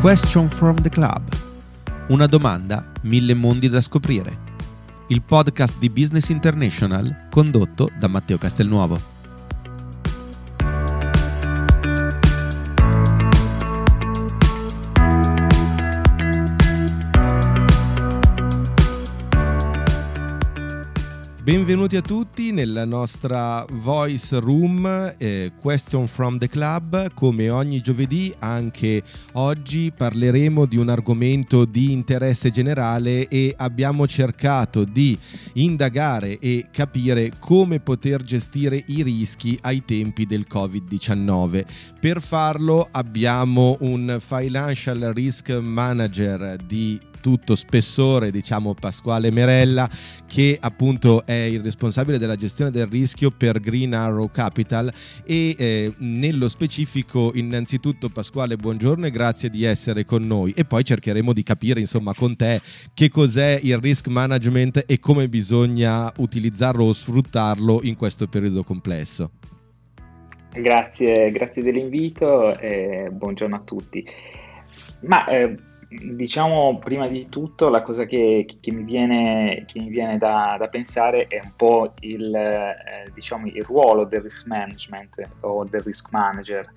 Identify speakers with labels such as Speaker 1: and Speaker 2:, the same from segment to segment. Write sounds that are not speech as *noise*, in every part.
Speaker 1: Question from the Club. Una domanda, mille mondi da scoprire. Il podcast di Business International condotto da Matteo Castelnuovo. Benvenuti a tutti nella nostra Voice Room eh, Question from the Club. Come ogni giovedì, anche oggi parleremo di un argomento di interesse generale e abbiamo cercato di indagare e capire come poter gestire i rischi ai tempi del Covid-19. Per farlo abbiamo un Financial Risk Manager di tutto spessore, diciamo Pasquale Merella, che appunto è il responsabile della gestione del rischio per Green Arrow Capital e eh, nello specifico innanzitutto Pasquale buongiorno e grazie di essere con noi e poi cercheremo di capire insomma con te che cos'è il risk management e come bisogna utilizzarlo o sfruttarlo in questo periodo complesso.
Speaker 2: Grazie, grazie dell'invito e buongiorno a tutti. Ma eh, diciamo prima di tutto la cosa che, che, mi, viene, che mi viene da, da, pensare è un po' il, eh, diciamo, il, ruolo del risk management o del risk manager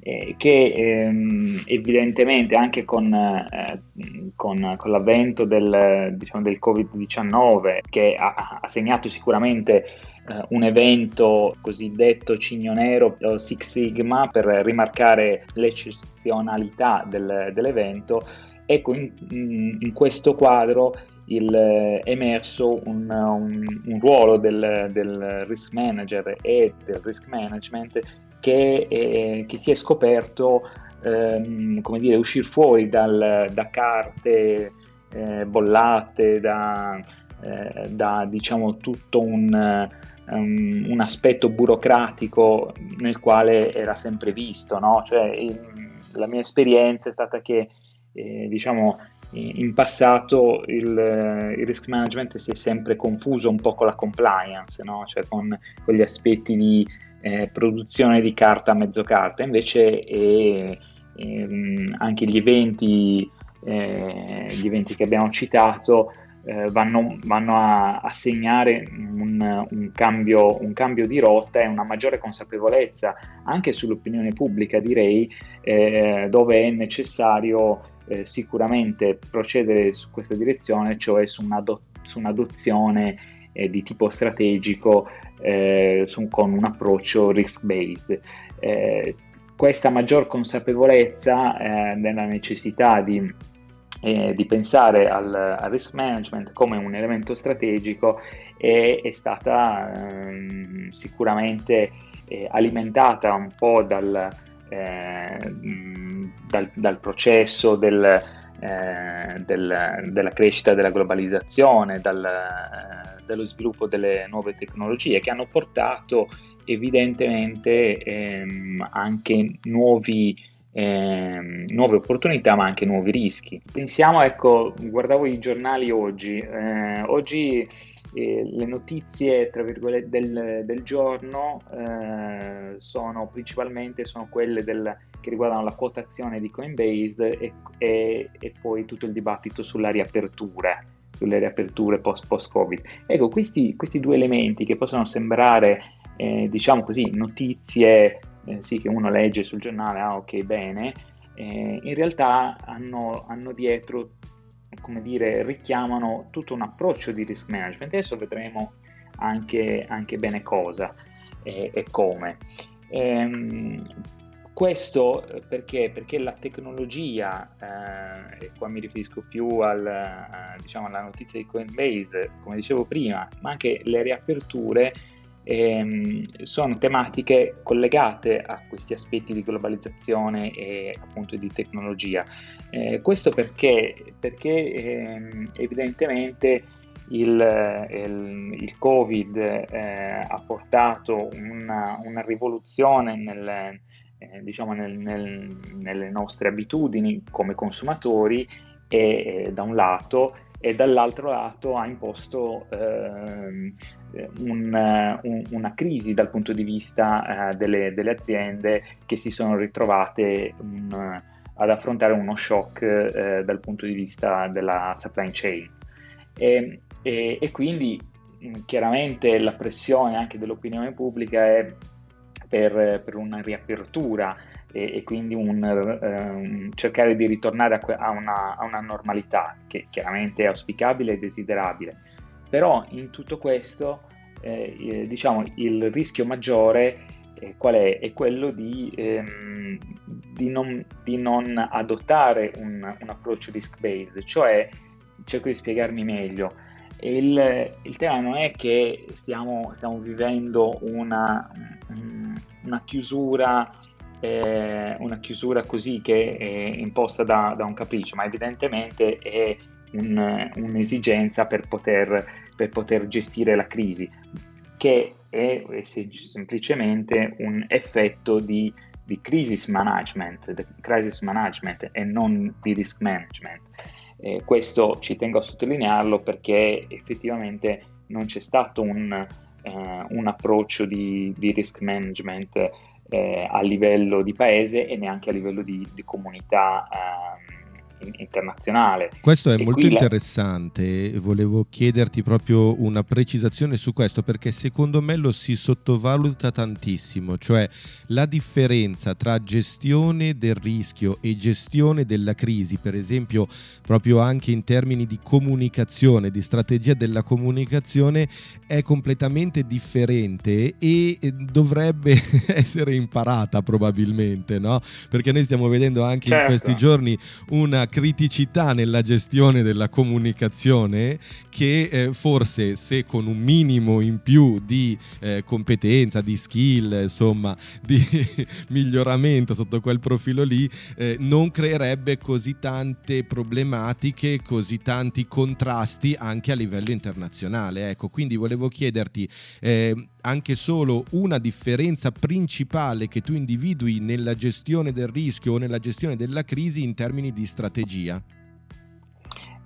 Speaker 2: eh, che ehm, evidentemente anche con, eh, con, con l'avvento del, diciamo, del, Covid-19 che ha, ha segnato sicuramente eh, un evento cosiddetto cigno nero o Six Sigma per rimarcare l'eccezionalità del, dell'evento Ecco, in, in questo quadro il, è emerso un, un, un ruolo del, del, risk manager e del risk management che, è, che si è scoperto ehm, come dire, uscire fuori dal, da carte eh, bollate, da, eh, da diciamo tutto un, um, un, aspetto burocratico nel quale era sempre visto. No? Cioè, in, la mia esperienza è stata che eh, diciamo, in passato il, il, risk management si è sempre confuso un po' con la compliance, no? cioè con, con, gli aspetti di eh, produzione di carta a mezzo carta, invece eh, ehm, anche gli eventi, eh, gli eventi che abbiamo citato eh, vanno, vanno a, a, segnare un, un, cambio, un, cambio, di rotta e una maggiore consapevolezza anche sull'opinione pubblica, direi, eh, dove è necessario eh, sicuramente procedere su questa direzione, cioè su, un'ado- su un'adozione eh, di tipo strategico eh, su, con un approccio risk-based. Eh, questa maggior consapevolezza della necessità di eh, di pensare al, al, risk management come un elemento strategico è, è stata ehm, sicuramente eh, alimentata un po' dal, eh, dal, dal processo del, eh, del, della crescita della globalizzazione, dal, eh, dello sviluppo delle nuove tecnologie che hanno portato evidentemente ehm, anche nuovi eh, nuove opportunità ma anche nuovi rischi. Pensiamo, ecco, guardavo i giornali oggi, eh, oggi eh, le notizie del, del giorno eh, sono principalmente sono quelle del, che riguardano la quotazione di Coinbase e, e, e poi tutto il dibattito sulla riapertura sulle riaperture post-Covid. Ecco, questi, questi, due elementi che possono sembrare, eh, diciamo così, notizie eh, sì, che uno legge sul giornale, ah ok, bene, eh, in realtà hanno, hanno, dietro, come dire, richiamano tutto un approccio di risk management. Adesso vedremo anche, anche bene cosa e, e come. Ehm, questo perché? Perché la tecnologia, eh, e qua mi riferisco più al, eh, diciamo alla notizia di Coinbase, come dicevo prima, ma anche le riaperture ehm, sono tematiche collegate a questi aspetti di globalizzazione e appunto di tecnologia. Eh, questo perché, perché ehm, evidentemente il, il, il Covid eh, ha portato una, una rivoluzione nel, eh, diciamo nel, nel, nelle nostre abitudini come consumatori e eh, da un lato e dall'altro lato ha imposto ehm, un, un, una crisi dal punto di vista eh, delle, delle, aziende che si sono ritrovate un, ad affrontare uno shock eh, dal punto di vista della supply chain. E, e, e quindi chiaramente la pressione anche dell'opinione pubblica è per, per una riapertura e, e quindi un, um, cercare di ritornare a, a, una, a, una, normalità che chiaramente è auspicabile e desiderabile. Però in tutto questo eh, diciamo il rischio maggiore eh, qual è? È quello di, ehm, di, non, di non, adottare un, un approccio risk-based, cioè cerco di spiegarmi meglio. Il, il, tema non è che stiamo, stiamo vivendo una, una chiusura eh, una chiusura così che è imposta da, da un capriccio, ma evidentemente è un, un'esigenza per poter, per poter, gestire la crisi, che è, è semplicemente un effetto di, di crisis management, crisis management e non di risk management. Eh, questo ci tengo a sottolinearlo perché effettivamente non c'è stato un, eh, un approccio di, di, risk management eh, a livello di paese e neanche a livello di, di comunità ehm, internazionale.
Speaker 1: Questo è e molto interessante, la... volevo chiederti proprio una precisazione su questo perché secondo me lo si sottovaluta tantissimo, cioè la differenza tra gestione del rischio e gestione della crisi, per esempio proprio anche in termini di comunicazione, di strategia della comunicazione, è completamente differente e dovrebbe *laughs* essere imparata probabilmente, no? Perché noi stiamo vedendo anche certo. in questi giorni una criticità nella gestione della comunicazione che eh, forse se con un minimo in più di eh, competenza, di skill, insomma, di *laughs* miglioramento sotto quel profilo lì, eh, non creerebbe così tante problematiche, così tanti contrasti anche a livello internazionale. Ecco, quindi volevo chiederti eh, anche solo una differenza principale che tu individui nella gestione del rischio o nella gestione della crisi in termini di strategia?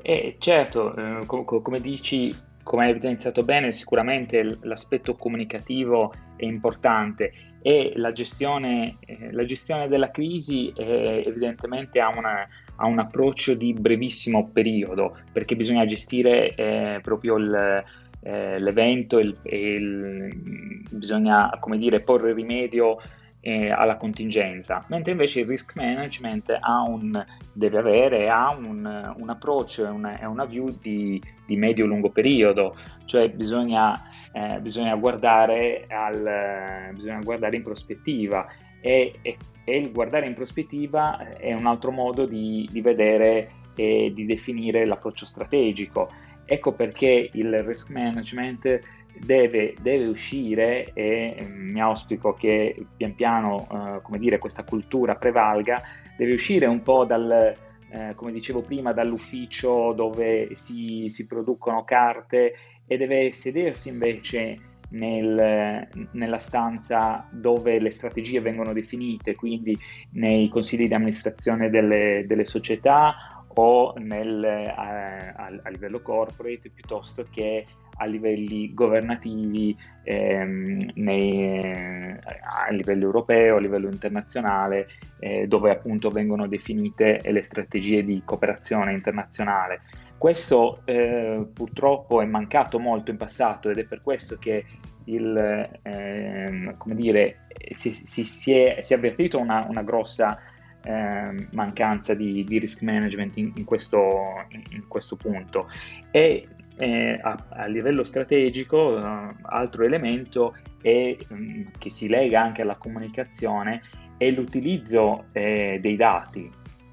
Speaker 2: Eh, certo, eh, com- come dici, come hai evidenziato bene, sicuramente l'aspetto comunicativo è importante e la gestione, eh, la gestione della crisi eh, evidentemente ha, una, ha, un approccio di brevissimo periodo perché bisogna gestire eh, proprio il, eh, l'evento e, il, il, bisogna come dire, porre rimedio eh, alla contingenza, mentre invece il risk management un, deve avere un, un approccio e una, una, view di, di medio-lungo periodo, cioè bisogna, eh, bisogna, guardare al, bisogna, guardare in prospettiva. E, e, e, il guardare in prospettiva è un altro modo di, di vedere e di definire l'approccio strategico Ecco perché il risk management deve, deve uscire e mm, mi auspico che pian piano eh, come dire, questa cultura prevalga, deve uscire un po' dal, eh, come dicevo prima, dall'ufficio dove si, si producono carte e deve sedersi invece nel, nella stanza dove le strategie vengono definite, quindi nei consigli di amministrazione delle, delle società o nel, a, eh, a, a, livello corporate piuttosto che a livelli governativi ehm, nei, a livello europeo, a livello internazionale, eh, dove appunto vengono definite le strategie di cooperazione internazionale. Questo eh, purtroppo è mancato molto in passato ed è per questo che il, eh, come dire, si, si, si, è, si è avvertito una, una grossa eh, mancanza di, di, risk management in, in, questo, in, questo, punto. E eh, a, a, livello strategico, uh, altro elemento è, um, che si lega anche alla comunicazione è l'utilizzo eh, dei dati.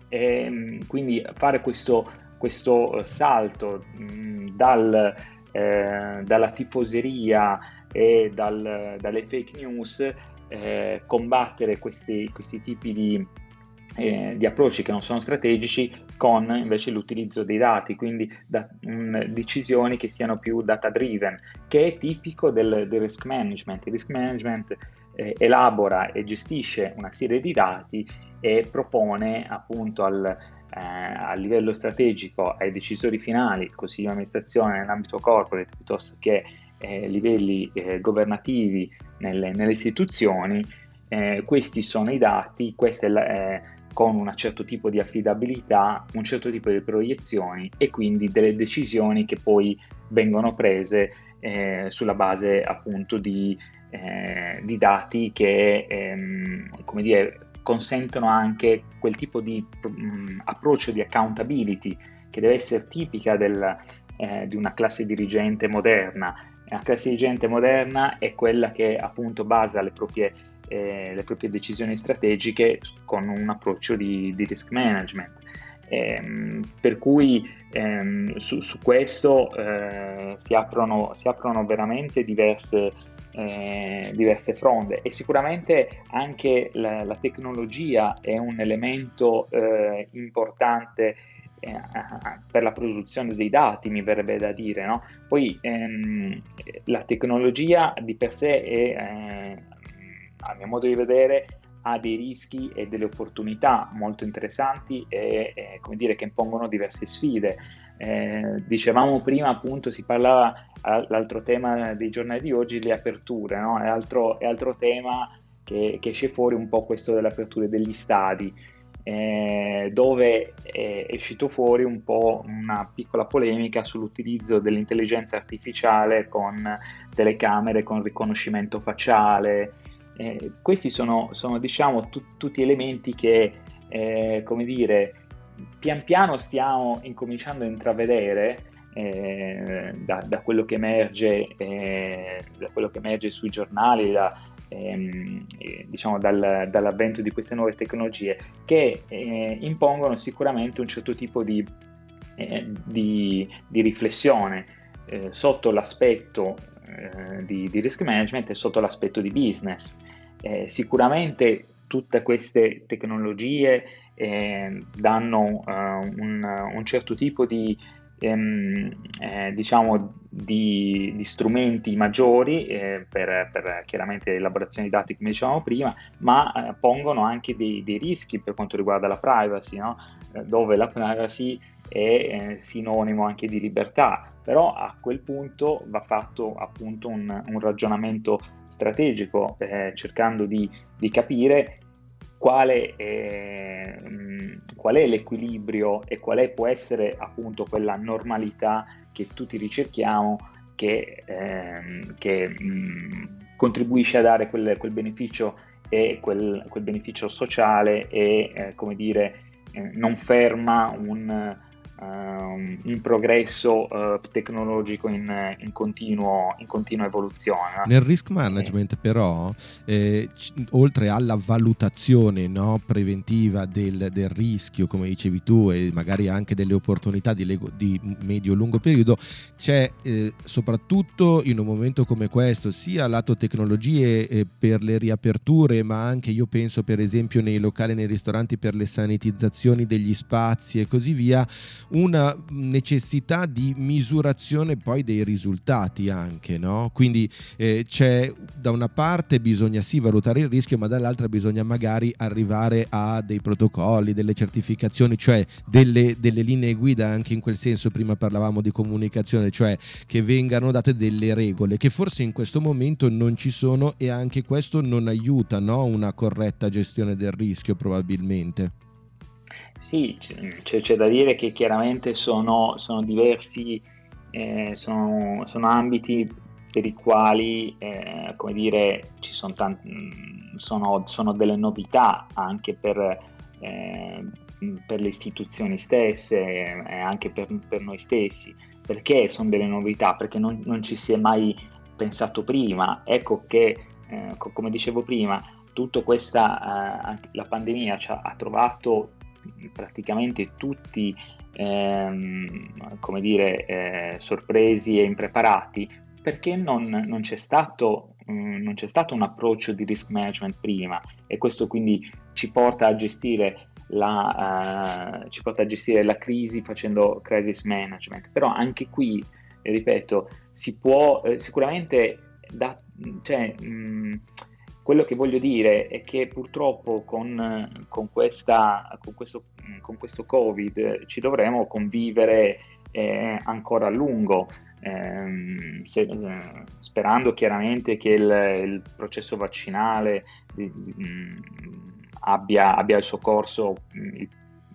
Speaker 2: E, um, quindi fare questo, questo salto um, dal, eh, dalla tifoseria e dal, dalle fake news, eh, combattere questi, questi tipi di eh, di approcci che non sono strategici con invece l'utilizzo dei dati, quindi da, mh, decisioni che siano più data driven, che è tipico del, del risk management. Il risk management eh, elabora e gestisce una serie di dati e propone appunto al, eh, a livello strategico ai decisori finali, il consiglio di amministrazione nell'ambito corporate piuttosto che eh, livelli eh, governativi nelle, nelle istituzioni, eh, questi sono i dati, questa è la, eh, con un certo tipo di affidabilità, un certo tipo di proiezioni e quindi delle decisioni che poi vengono prese eh, sulla base appunto di, eh, di dati che ehm, come dire, consentono anche quel tipo di mh, mm, approccio di accountability che deve essere tipica del, eh, di una classe dirigente moderna. La classe dirigente moderna è quella che appunto basa le proprie, eh, le proprie decisioni strategiche con un approccio di, di risk management. Eh, per cui ehm, su, su, questo eh, si, aprono, si, aprono, veramente diverse, eh, diverse, fronde e sicuramente anche la, la, tecnologia è un elemento eh, importante eh, per la produzione dei dati, mi verrebbe da dire. No? Poi ehm, la tecnologia di per sé è, eh, a mio modo di vedere, ha dei rischi e delle opportunità molto interessanti e, e come dire, che impongono diverse sfide. Eh, dicevamo prima, appunto, si parlava, l'altro tema dei giornali di oggi, le aperture, no? è, altro, è altro tema che, che esce fuori un po' questo delle aperture degli stadi eh, dove è uscito fuori un po' una piccola polemica sull'utilizzo dell'intelligenza artificiale con telecamere, con riconoscimento facciale. Eh, questi sono, sono diciamo, tu, tutti elementi che, eh, come dire, pian piano stiamo incominciando a intravedere eh, da, da, quello che emerge, eh, da quello che emerge sui giornali, da, ehm, diciamo dal, dall'avvento di queste nuove tecnologie che eh, impongono sicuramente un certo tipo di, eh, di, di riflessione eh, sotto l'aspetto eh, di, di, risk management e sotto l'aspetto di business. Eh, sicuramente tutte queste tecnologie eh, danno un, un certo tipo di ehm, eh, diciamo di, di, strumenti maggiori eh, per, per, chiaramente l'elaborazione di dati come dicevamo prima, ma eh, pongono anche dei, dei, rischi per quanto riguarda la privacy, no? Eh, dove la privacy è eh, sinonimo anche di libertà, però a quel punto va fatto appunto un, un ragionamento strategico eh, cercando di, di capire quale è, qual è l'equilibrio e qual è, può essere appunto quella normalità che tutti ricerchiamo che, ehm, che mh, contribuisce a dare quel, quel beneficio e quel, quel, beneficio sociale e eh, come dire eh, non ferma un, um, progresso uh, tecnologico in, in, continuo, in, continua evoluzione.
Speaker 1: Nel risk management però, eh, c- oltre alla valutazione no, preventiva del, del, rischio, come dicevi tu, e magari anche delle opportunità di, lego- di medio-lungo periodo, c'è eh, soprattutto in un momento come questo, sia lato tecnologie eh, per le riaperture, ma anche io penso per esempio nei locali, nei ristoranti per le sanitizzazioni degli spazi e così via, una necessità di misurazione poi dei risultati anche, no? Quindi eh, c'è da una parte bisogna sì valutare il rischio, ma dall'altra bisogna magari arrivare a dei protocolli, delle certificazioni, cioè delle, delle linee guida anche in quel senso, prima parlavamo di comunicazione, cioè che vengano date delle regole che forse in questo momento non ci sono e anche questo non aiuta no? una corretta gestione del rischio probabilmente.
Speaker 2: Sì, c'è, c'è da dire che chiaramente sono, sono diversi, eh, sono, sono, ambiti per i quali, eh, come dire, ci sono, tanti, mm, sono, sono delle novità anche per, eh, per le istituzioni stesse e anche per, per, noi stessi. Perché sono delle novità? Perché non, non ci si è mai pensato prima. Ecco che, eh, come dicevo prima, tutta questa, eh, la pandemia ci ha, ha trovato praticamente tutti ehm, come dire, eh, sorpresi e impreparati perché non, non, c'è stato, um, non, c'è stato, un approccio di risk management prima e questo quindi ci porta a gestire la, uh, ci porta a gestire la crisi facendo crisis management. Però anche qui ripeto si può eh, sicuramente da, cioè, mh, quello che voglio dire è che purtroppo con, con, questa, con, questo, con questo, Covid ci dovremo convivere eh, ancora a lungo, ehm, se, eh, sperando chiaramente che il, il processo vaccinale di, di, abbia, abbia, il suo corso il,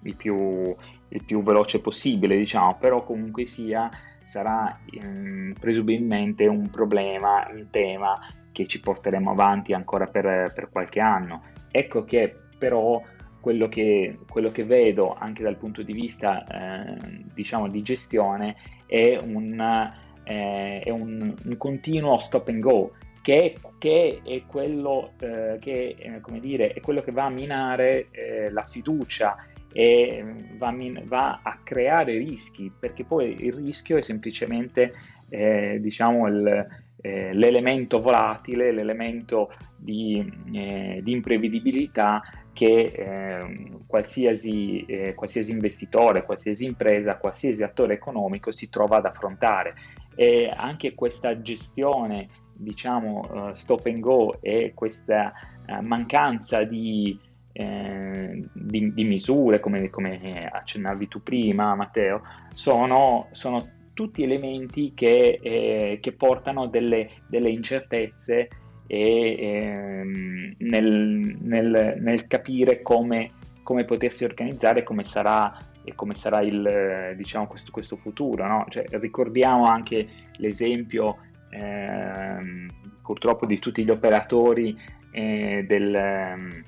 Speaker 2: il, più, il, più, veloce possibile, diciamo, però comunque sia sarà ehm, presumibilmente un problema, un tema che ci porteremo avanti ancora per, per qualche anno. Ecco che però quello che, quello che, vedo anche dal punto di vista eh, diciamo di gestione è un, eh, è un, un continuo stop and go che, che è, quello, eh, che, eh, dire, è quello che va a minare eh, la fiducia e va, min- va, a creare rischi perché poi il rischio è semplicemente eh, diciamo il, eh, l'elemento volatile, l'elemento di, eh, di imprevedibilità che eh, qualsiasi, eh, qualsiasi, investitore, qualsiasi impresa, qualsiasi attore economico si trova ad affrontare. E anche questa gestione, diciamo, uh, stop and go e questa uh, mancanza di, eh, di, di, misure, come, come, accennavi tu prima, Matteo, sono, sono tutti elementi che, eh, che portano delle, delle, incertezze e, ehm, nel, nel, nel, capire come, come, potersi organizzare come sarà, e come sarà il, diciamo, questo, questo futuro. No? Cioè, ricordiamo anche l'esempio ehm, purtroppo di tutti gli operatori eh, del,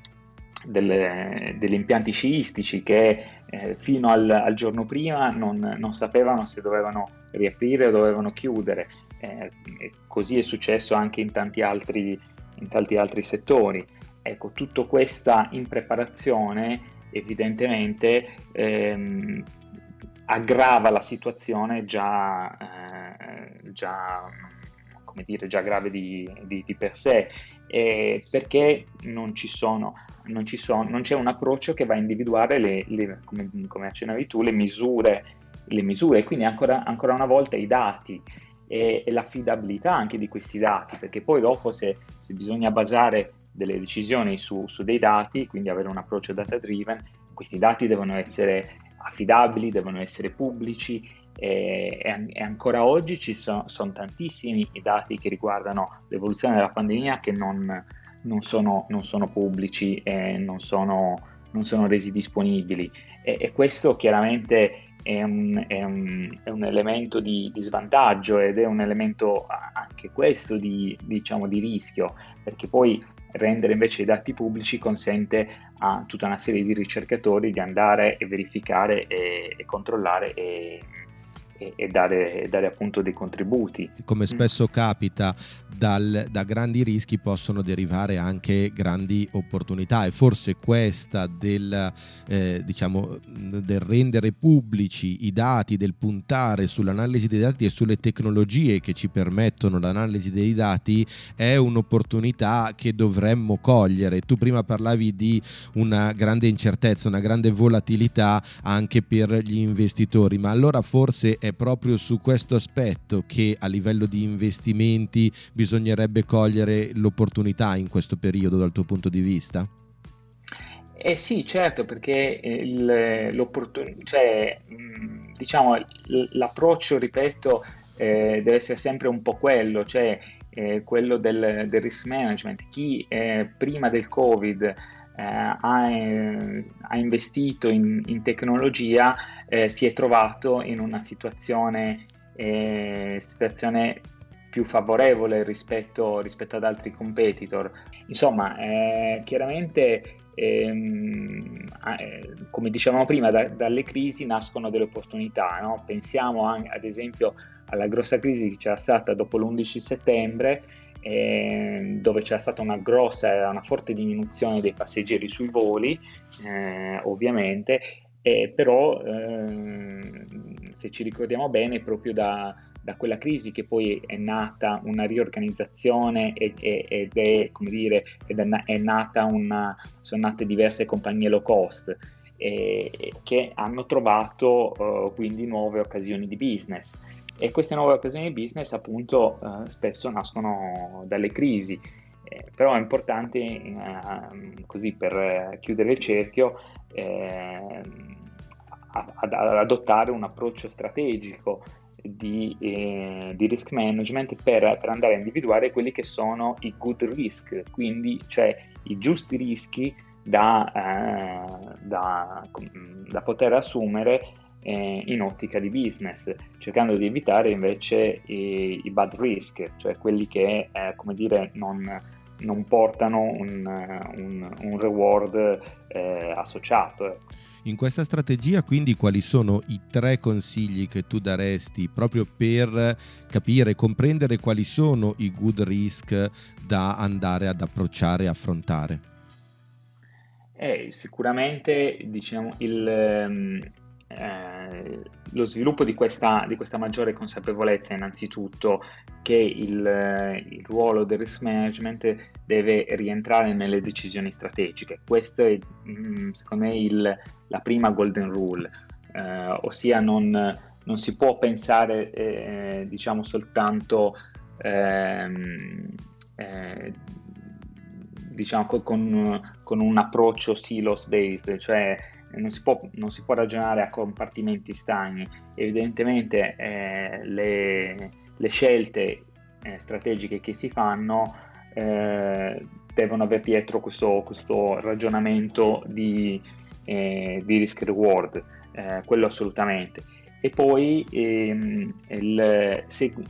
Speaker 2: delle, degli impianti sciistici che eh, fino al, al, giorno prima non, non, sapevano se dovevano riaprire o dovevano chiudere. Eh, così è successo anche in tanti altri, in tanti altri settori. Ecco, tutta questa impreparazione evidentemente ehm, aggrava la situazione già, eh, già, dire, già grave di, di, di per sé eh, perché non, ci sono, non, ci sono, non, c'è un approccio che va a individuare, le, le, come, come, accennavi tu, le misure, le misure, quindi ancora, ancora una volta i dati e, e, l'affidabilità anche di questi dati, perché poi dopo se, se bisogna basare delle decisioni su, su, dei dati, quindi avere un approccio data driven, questi dati devono essere affidabili, devono essere pubblici e, e, ancora oggi ci sono, sono, tantissimi i dati che riguardano l'evoluzione della pandemia che non, non, sono, non sono, pubblici e non sono, non sono resi disponibili. E, e questo chiaramente è un, è un, è un elemento di, di, svantaggio ed è un elemento anche questo di, diciamo, di rischio perché poi rendere invece i dati pubblici consente a tutta una serie di ricercatori di andare e verificare e, e controllare e, e, e, dare, e, dare, appunto dei contributi.
Speaker 1: Come spesso capita, dal, da grandi rischi possono derivare anche grandi opportunità e forse questa del, eh, diciamo, del rendere pubblici i dati, del puntare sull'analisi dei dati e sulle tecnologie che ci permettono l'analisi dei dati è un'opportunità che dovremmo cogliere. Tu prima parlavi di una grande incertezza, una grande volatilità anche per gli investitori, ma allora forse è proprio su questo aspetto che a livello di investimenti bisognerebbe cogliere l'opportunità in questo periodo dal tuo punto di vista?
Speaker 2: Eh sì, certo, perché il, cioè, diciamo, l'approccio, ripeto, eh, deve essere sempre un po' quello, cioè eh, quello del, del, risk management. Chi eh, prima del Covid eh, ha, eh, ha, investito in, in tecnologia eh, si è trovato in una situazione, eh, situazione più favorevole rispetto, rispetto, ad altri competitor. Insomma, eh, chiaramente ehm, eh, come dicevamo prima, da, dalle crisi nascono delle opportunità. No? Pensiamo anche, ad esempio alla grossa crisi che c'era stata dopo l'11 settembre, eh, dove c'era stata una grossa, una forte diminuzione dei passeggeri sui voli, eh, ovviamente, eh, però se ci ricordiamo bene, proprio da, da, quella crisi che poi è nata una riorganizzazione ed, ed è, come dire, è nata una, sono nate diverse compagnie low cost. Eh, che hanno trovato uh, quindi nuove occasioni di business e queste nuove occasioni di business appunto eh, spesso nascono dalle crisi, eh, però è importante eh, così per chiudere il cerchio eh, ad, adottare un approccio strategico di, eh, di risk management per, per, andare a individuare quelli che sono i good risk, quindi cioè i giusti rischi da, eh, da, da poter assumere eh, in ottica di business, cercando di evitare invece i, i bad risk, cioè quelli che, eh, come dire, non, non portano un, un, un reward eh, associato.
Speaker 1: In questa strategia quindi quali sono i tre consigli che tu daresti proprio per capire e comprendere quali sono i good risk da andare ad approcciare e affrontare?
Speaker 2: Eh, sicuramente diciamo, il, ehm, eh, lo sviluppo di questa, di questa, maggiore consapevolezza innanzitutto che il, il, ruolo del risk management deve rientrare nelle decisioni strategiche. Questa è mm, secondo me il, la prima golden rule, eh, ossia non, non, si può pensare eh, diciamo soltanto ehm, eh, diciamo con, con, un approccio silos based, cioè non si, può, non si può ragionare a compartimenti stagni. Evidentemente eh, le, le, scelte eh, strategiche che si fanno eh, devono avere dietro questo, questo ragionamento di, eh, di risk reward, eh, quello assolutamente. E poi ehm, il, segu-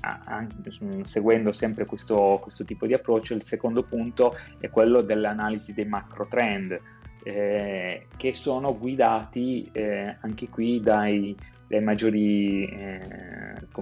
Speaker 2: seguendo sempre questo, questo tipo di approccio, il secondo punto è quello dell'analisi dei macro trend eh, che sono guidati eh, anche qui dai, dai maggiori, eh,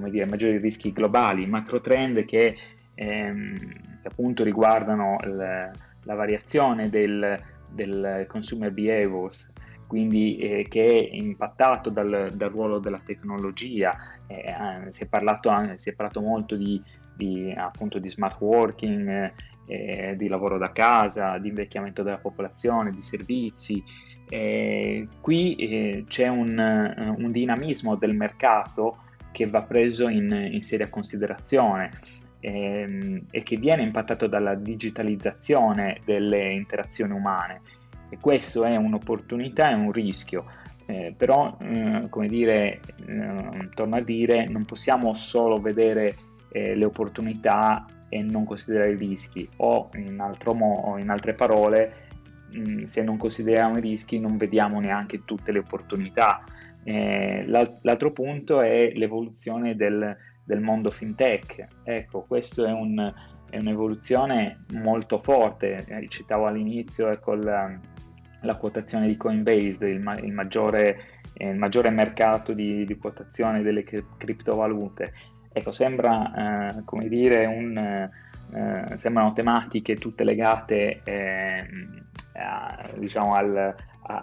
Speaker 2: dire, maggiori, rischi globali, macro trend che, ehm, che appunto riguardano il, la variazione del, del consumer behaviors, quindi eh, che è impattato dal, dal, ruolo della tecnologia. Eh, si, è parlato, si, è parlato, molto di, di, appunto, di smart working, eh, di lavoro da casa, di invecchiamento della popolazione, di servizi. Eh, qui eh, c'è un, un, dinamismo del mercato che va preso in, in seria considerazione ehm, e che viene impattato dalla digitalizzazione delle interazioni umane. E questo è un'opportunità e un rischio. Eh, però, eh, come dire, eh, torno a dire, non possiamo solo vedere eh, le opportunità e non considerare i rischi o in, mo- in altre parole mm, se non consideriamo i rischi non vediamo neanche tutte le opportunità. Eh, l'altro punto è l'evoluzione del, del mondo fintech. Ecco, questo è, un, è un'evoluzione molto forte. Eh, citavo all'inizio ecco, la, la, quotazione di Coinbase, il, ma- il, maggiore, eh, il maggiore, mercato di, di quotazione delle criptovalute. Ecco, sembra, eh, come dire, un, eh, sembrano tematiche tutte legate eh, a, diciamo al, a,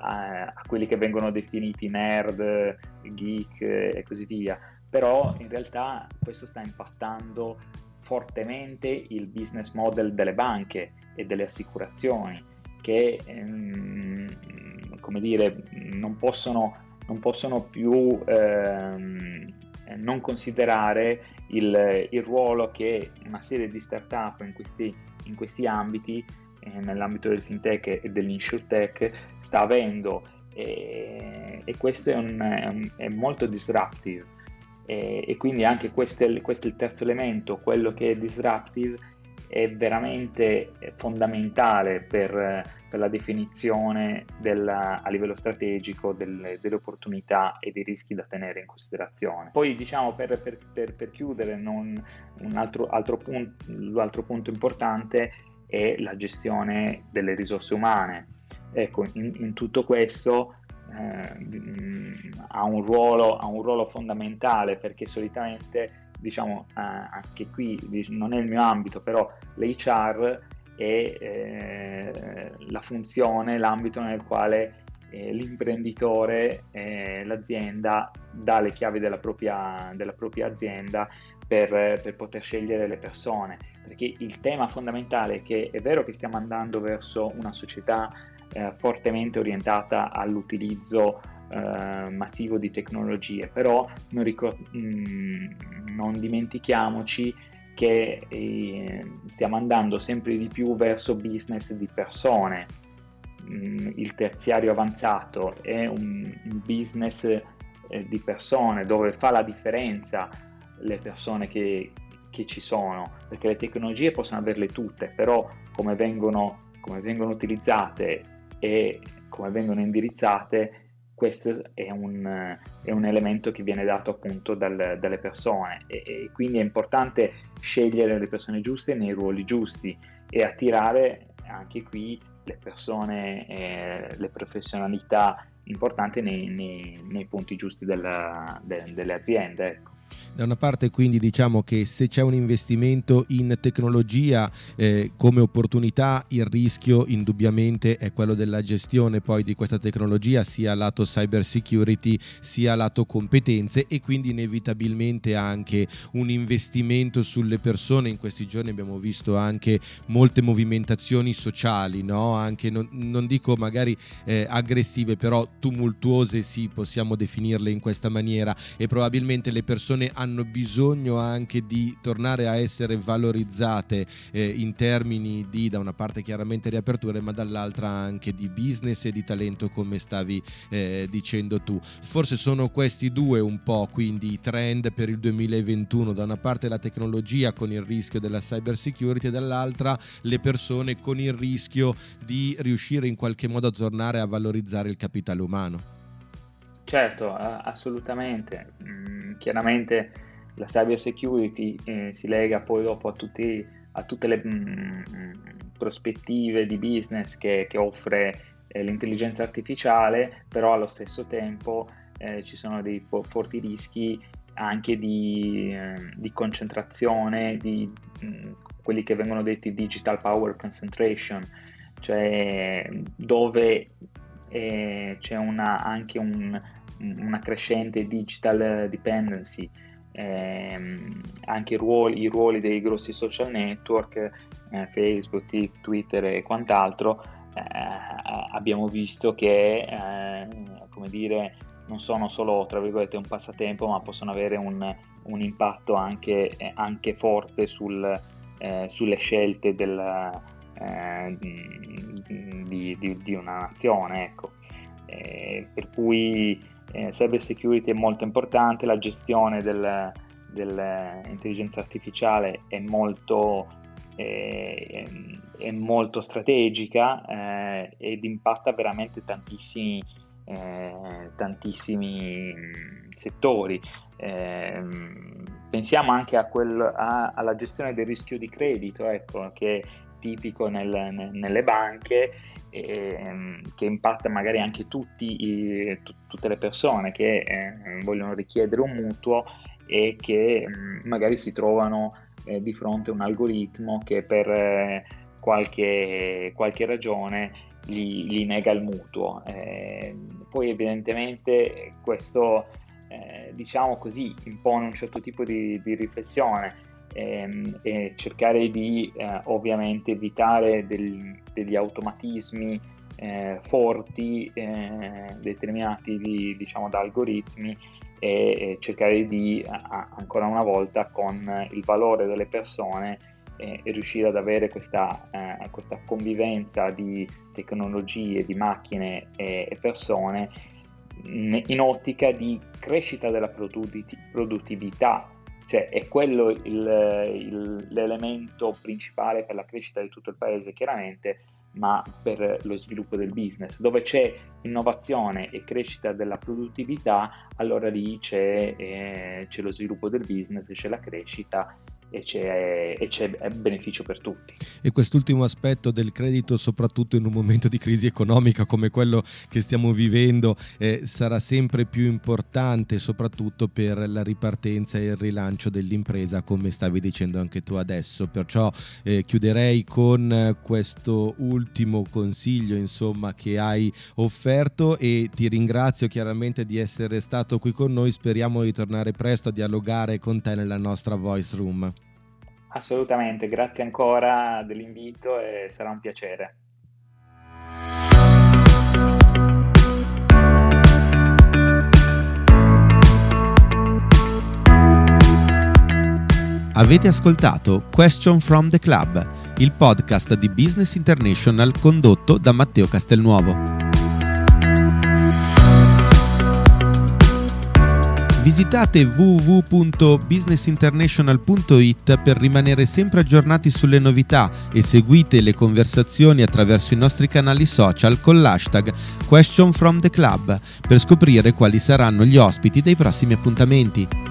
Speaker 2: a, quelli che vengono definiti nerd, geek e così via, però in realtà questo sta impattando fortemente il business model delle banche e delle assicurazioni che ehm, come dire non possono, non possono più ehm, eh, non considerare il, il, ruolo che una serie di start-up in questi, in questi ambiti, eh, nell'ambito del fintech e dell'insurtech, sta avendo. E, e questo è, un, è, molto disruptive. E, e quindi anche questo è, questo è il terzo elemento, quello che è disruptive è veramente fondamentale per, per la definizione della, a livello strategico delle, delle, opportunità e dei rischi da tenere in considerazione. Poi diciamo per, per, per, per chiudere non, un altro, altro punto, l'altro punto importante è la gestione delle risorse umane. Ecco, in, in tutto questo eh, ha, un ruolo, ha un ruolo fondamentale perché solitamente diciamo eh, anche qui non è il mio ambito, però l'HR è eh, la funzione, l'ambito nel quale eh, l'imprenditore, eh, l'azienda dà le chiavi della propria, della propria azienda per, per, poter scegliere le persone. Perché il tema fondamentale è che è vero che stiamo andando verso una società eh, fortemente orientata all'utilizzo eh, massivo di tecnologie, però non, ricor- mm, non dimentichiamoci che eh, stiamo andando sempre di più verso business di persone. Mm, il terziario avanzato è un, un business eh, di persone dove fa la differenza le persone che, che ci sono, perché le tecnologie possono averle tutte, però come vengono, come vengono utilizzate e come vengono indirizzate, questo è un, è un elemento che viene dato appunto dal, dalle persone e, e, quindi è importante scegliere le persone giuste nei ruoli giusti e attirare anche qui le persone, eh, le professionalità importanti nei, nei, nei punti giusti della, de, delle aziende. Ecco.
Speaker 1: Da una parte quindi diciamo che se c'è un investimento in tecnologia eh, come opportunità il rischio indubbiamente è quello della gestione poi di questa tecnologia sia lato cyber security sia lato competenze e quindi inevitabilmente anche un investimento sulle persone. In questi giorni abbiamo visto anche molte movimentazioni sociali, no? anche non, non dico magari eh, aggressive però tumultuose sì possiamo definirle in questa maniera e probabilmente le persone hanno bisogno anche di tornare a essere valorizzate eh, in termini di da una parte chiaramente riaperture ma dall'altra anche di business e di talento come stavi eh, dicendo tu. Forse sono questi due un po' quindi i trend per il 2021, da una parte la tecnologia con il rischio della cyber security e dall'altra le persone con il rischio di riuscire in qualche modo a tornare a valorizzare il capitale umano.
Speaker 2: Certo, assolutamente. Mm, chiaramente la cyber security eh, si lega poi dopo a, tutti, a tutte le mm, prospettive di business che, che offre eh, l'intelligenza artificiale, però allo stesso tempo eh, ci sono dei po- forti rischi anche di, ehm, di concentrazione, di mh, mm, quelli che vengono detti digital power concentration, cioè dove eh, c'è una, anche un, una crescente digital dependency, ehm, anche i ruoli, i ruoli, dei grossi social network, eh, Facebook, Twitter e quant'altro, eh, abbiamo visto che, eh, come dire, non sono solo tra virgolette un passatempo, ma possono avere un, un impatto anche, eh, anche forte sul, eh, sulle scelte del, eh, di, di, di, una nazione. Ecco. per cui eh, cyber security è molto importante, la gestione del, dell'intelligenza artificiale è molto, eh, è molto strategica eh, ed impatta veramente tantissimi, eh, tantissimi settori. Ehm, pensiamo anche quel, a, alla gestione del rischio di credito, ecco, che è tipico nel, nelle banche eh, che impatta magari anche tutti i, t- tutte le persone che eh, vogliono richiedere un mutuo e che mm, magari si trovano eh, di fronte a un algoritmo che per eh, qualche, qualche, ragione gli, gli, nega il mutuo. Ehm, poi evidentemente questo eh, diciamo così impone un certo tipo di, di riflessione ehm, e cercare di eh, ovviamente evitare del, degli automatismi eh, forti eh, determinati di, diciamo, da algoritmi e, e cercare di a, ancora una volta con il valore delle persone eh, riuscire ad avere questa, eh, questa, convivenza di tecnologie, di macchine e, e persone in ottica di crescita della produttività cioè è quello il, il, l'elemento principale per la crescita di tutto il paese, chiaramente, ma per lo sviluppo del business. Dove c'è innovazione e crescita della produttività, allora lì c'è, eh, c'è lo sviluppo del business, c'è la crescita e c'è, e c'è beneficio per tutti.
Speaker 1: E quest'ultimo aspetto del credito, soprattutto in un momento di crisi economica come quello che stiamo vivendo, eh, sarà sempre più importante, soprattutto per la ripartenza e il rilancio dell'impresa, come stavi dicendo anche tu adesso. Perciò eh, chiuderei con questo ultimo consiglio, insomma, che hai offerto e ti ringrazio chiaramente di essere stato qui con noi. Speriamo di tornare presto a dialogare con te nella nostra voice room.
Speaker 2: Assolutamente, grazie ancora dell'invito e sarà un piacere.
Speaker 1: Avete ascoltato Question from the Club, il podcast di Business International condotto da Matteo Castelnuovo. Visitate www.businessinternational.it per rimanere sempre aggiornati sulle novità e seguite le conversazioni attraverso i nostri canali social con l'hashtag Question from the Club per scoprire quali saranno gli ospiti dei prossimi appuntamenti.